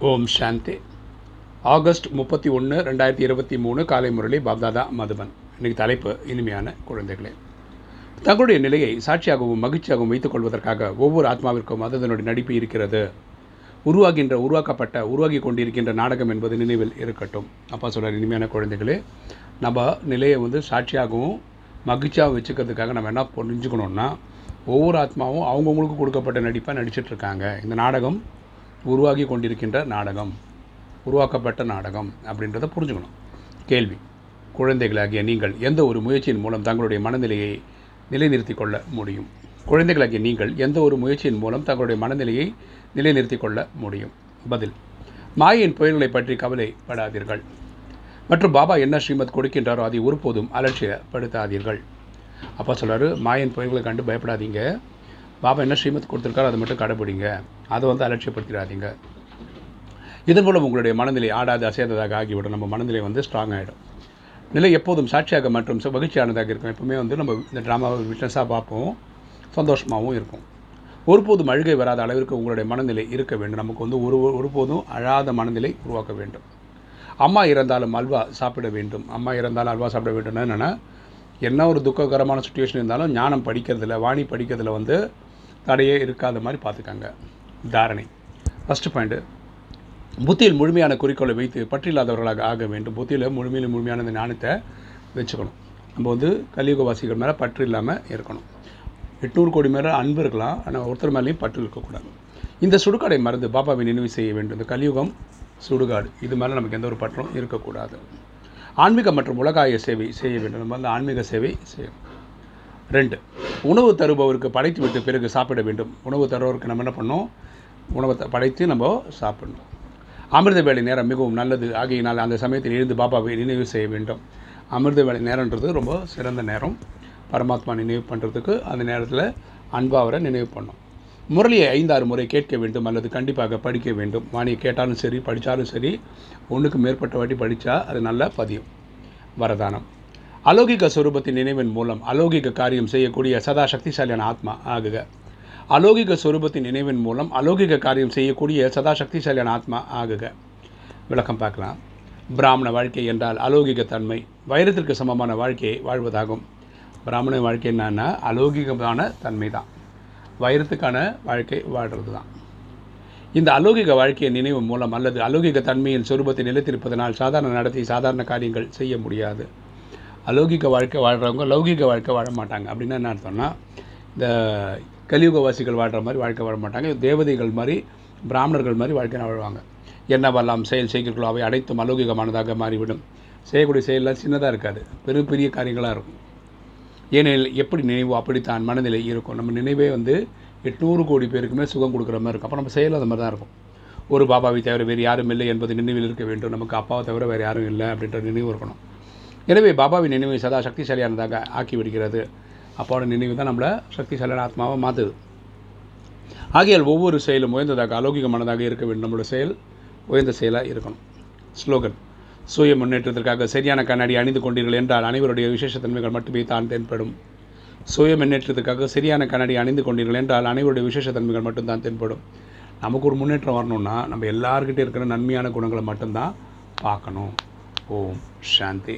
ஓம் சாந்தி. August முப்பத்தி ஒன்று ரெண்டாயிரத்தி இருபத்தி மூணு காலை முரளி பாப்தாதா மதுபன். இன்னைக்கு தலைப்பு இனிமையான குழந்தைகளே. தங்களுடைய நிலையை சாட்சியாகவும் மகிழ்ச்சியாகவும் வைத்துக் கொள்வதற்காக ஒவ்வொரு ஆத்மாவிற்கும் அதனுடைய நடிப்பு இருக்கிறது. உருவாகின்ற உருவாக்கப்பட்ட உருவாகி கொண்டிருக்கின்ற நாடகம் என்பது நினைவில் இருக்கட்டும். அப்பா சொல்கிறார் இனிமையான குழந்தைகளே நம்ம நிலையை வந்து சாட்சியாகவும் மகிழ்ச்சியாகவும் வச்சுக்கிறதுக்காக நம்ம என்ன புரிஞ்சுக்கணுன்னா ஒவ்வொரு ஆத்மாவும் அவங்கவுங்களுக்கு கொடுக்கப்பட்ட நடிப்பாக நடிச்சிட்ருக்காங்க இந்த நாடகம் உருவாகி கொண்டிருக்கின்ற நாடகம் உருவாக்கப்பட்ட நாடகம் அப்படின்றத புரிஞ்சுக்கணும். கேள்வி. குழந்தைகளாகிய நீங்கள் எந்த ஒரு முயற்சியின் மூலம் தங்களுடைய மனநிலையை நிலைநிறுத்திக் கொள்ள முடியும்? குழந்தைகளாகிய நீங்கள் எந்த ஒரு முயற்சியின் மூலம் தங்களுடைய மனநிலையை நிலைநிறுத்திக் கொள்ள முடியும்? பதில். மாயின் புயல்களை பற்றி கவலைப்படாதீர்கள். மற்றும் பாபா என்ன ஸ்ரீமத் கொடுக்கின்றாரோ அதை ஒருபோதும் அலட்சியப்படுத்தாதீர்கள். அப்பா சொல்கிறாரு மாயின் புயல்களை கண்டு பயப்படாதீங்க. பாபா என்ன ஸ்ரீமத் கொடுத்துருக்காரோ அதை மட்டும் கடைப்பிடிங்க. அதை வந்து அலட்சியப்படுத்திடாதீங்க. இதன் மூலம் உங்களுடைய மனநிலை ஆடாது அசையாததாக ஆகிவிடும். நம்ம மனநிலை வந்து ஸ்ட்ராங் ஆகிடும் நிலை எப்போதும் சாட்சியாக மற்றும் மகிழ்ச்சியானதாக இருக்கும். எப்பவுமே வந்து நம்ம இந்த ட்ராமாவை விட்னஸாக பார்ப்போம். சந்தோஷமாகவும் இருக்கும். ஒருபோதும் அழுகை வராத அளவிற்கு உங்களுடைய மனநிலை இருக்க வேண்டும். நமக்கு வந்து ஒரு ஒருபோதும் அழாத மனநிலை உருவாக்க வேண்டும். அம்மா இறந்தாலும் அல்வா சாப்பிட வேண்டும். அம்மா இறந்தாலும் அல்வா சாப்பிட வேண்டும்னா என்னென்னா என்ன ஒரு துக்ககரமான சுச்சுவேஷன் இருந்தாலும் ஞானம் படிக்கிறதுல வாணி படிக்கிறதுல வந்து தடையே இருக்காத மாதிரி பார்த்துக்காங்க. தாரணை. ஃபஸ்ட்டு பாயிண்ட்டு புத்தியில் முழுமையான குறிக்கோளை வைத்து பற்றில்லாதவர்களாக ஆக வேண்டும். புத்தியில் முழுமையில் முழுமையான இந்த ஞானத்தை வச்சுக்கணும். நம்ம வந்து கலியுகவாசிகள் மேலே பற்று இல்லாமல் இருக்கணும். எட்நூறு கோடி மேலே அன்பு இருக்கலாம். ஆனால் ஒருத்தர் மேலேயும் பற்று இருக்கக்கூடாது. இந்த சுடுகாடை மறந்து பாபாவை நினைவு செய்ய வேண்டும். இந்த கலியுகம் சுடுகாடு. இது மேலே நமக்கு எந்த ஒரு பற்றும் இருக்கக்கூடாது. ஆன்மீக மற்றும் உலகாய சேவை செய்ய வேண்டும். நம்ம வந்து ஆன்மீக சேவை செய்யணும். ரெண்டு உணவு தருபவருக்கு படைத்து விட்டு பிறகு சாப்பிட வேண்டும். உணவு தருபவருக்கு நம்ம என்ன பண்ணோம் உணவை படைத்து நம்ம சாப்பிடணும். அமிர்த வேலை நேரம் மிகவும் நல்லது. ஆகையினால் அந்த சமயத்தில் எழுந்து பாபாவை நினைவு செய்ய வேண்டும். அமிர்த வேலை நேரன்றது ரொம்ப சிறந்த நேரம். பரமாத்மா நினைவு பண்ணுறதுக்கு அந்த நேரத்தில் அன்பா அவரை நினைவு பண்ணும் முரளியை ஐந்தாறு முறை கேட்க வேண்டும் அல்லது கண்டிப்பாக படிக்க வேண்டும். வாணியை கேட்டாலும் சரி படித்தாலும் சரி ஒன்றுக்கு மேற்பட்ட வாட்டி படித்தா அது நல்லா பதியும். வரதானம். அலௌகிக சுரூபத்தின் நினைவின் மூலம் அலௌகிக காரியம் செய்யக்கூடிய சதா சக்திசாலியான ஆத்மா ஆகுக. அலௌகிக சுரூபத்தின் நினைவின் மூலம் அலௌகிக காரியம் செய்யக்கூடிய சதா சக்திசாலியான ஆத்மா ஆகுக. விளக்கம் பார்க்கலாம். பிராமண வாழ்க்கை என்றால் அலௌகிக தன்மை வைரத்திற்கு சமமான வாழ்க்கையை வாழ்வதாகும். பிராமண வாழ்க்கை என்னன்னா அலௌகிகமான தன்மை தான். வைரத்துக்கான வாழ்க்கை வாழ்கிறது தான் இந்த அலௌகிக வாழ்க்கையின் நினைவு மூலம் அல்லது அலௌகிக தன்மையின் சொரூபத்தை நிலைத்திருப்பதனால் சாதாரண நடத்தி சாதாரண காரியங்கள் செய்ய முடியாது. அலௌகிக வாழ்க்கை வாழ்கிறவங்க லௌகிக வாழ்க்கை வாழ மாட்டாங்க. அப்படின்னா என்ன அர்த்தம்னா இந்த கலியுகவாசிகள் வாழ்கிற மாதிரி வாழ்க்கை வாழ மாட்டாங்க. தேவதைகள் மாதிரி பிராமணர்கள் மாதிரி வாழ்க்கை வாழ்வாங்க. என்னவெல்லாம் செயல் செய்கிறீர்களோ அவை அனைத்தும் அலௌகிகமானதாக மாறிவிடும். செய்யக்கூடிய செயலெல்லாம் சின்னதாக இருக்காது. பெரும் பெரிய காரியங்களாக இருக்கும். ஏனெனில் எப்படி நினைவோ அப்படித்தான் மனநிலை இருக்கும். நம்ம நினைவே வந்து எட்நூறு கோடி பேருக்குமே சுகம் கொடுக்குற மாதிரி இருக்கும். அப்போ நம்ம செயல் அந்த மாதிரி தான் இருக்கும். ஒரு பாபாவை தவிர வேறு யாரும் இல்லை என்பது நினைவில் இருக்க வேண்டும். நமக்கு அப்பாவை தவிர வேறு யாரும் இல்லை அப்படின்ற நினைவு இருக்கணும். எனவே பாபாவின் நினைவு சதா சக்திசாலியானதாக ஆக்கி விடுகிறது அப்பாவோட நினைவு தான் நம்மளை சக்திசாலியான ஆத்மாவை மாற்றுது ஆகையால் ஒவ்வொரு செயலும் உயர்ந்ததாக அலௌகிகமானதாக இருக்க வேண்டும். நம்மளோட செயல் உயர்ந்த செயலாக இருக்கணும். ஸ்லோகன் சுய முன்னேற்றத்திற்காக சரியான கண்ணாடி அணிந்து கொண்டீர்கள் என்றால் அனைவருடைய விசேஷத்தன்மைகள் மட்டுமே தான் தென்படும். சுய முன்னேற்றத்துக்காக சரியான கண்ணாடி அணிந்து கொண்டீர்கள் என்றால் அனைவருடைய விசேஷத்தன்மைகள் மட்டும்தான் தென்படும். நமக்கு ஒரு முன்னேற்றம் வரணும்னா நம்ம எல்லாருக்கிட்டே இருக்கிற நன்மையான குணங்களை மட்டும்தான் பார்க்கணும். ஓம் சாந்தி.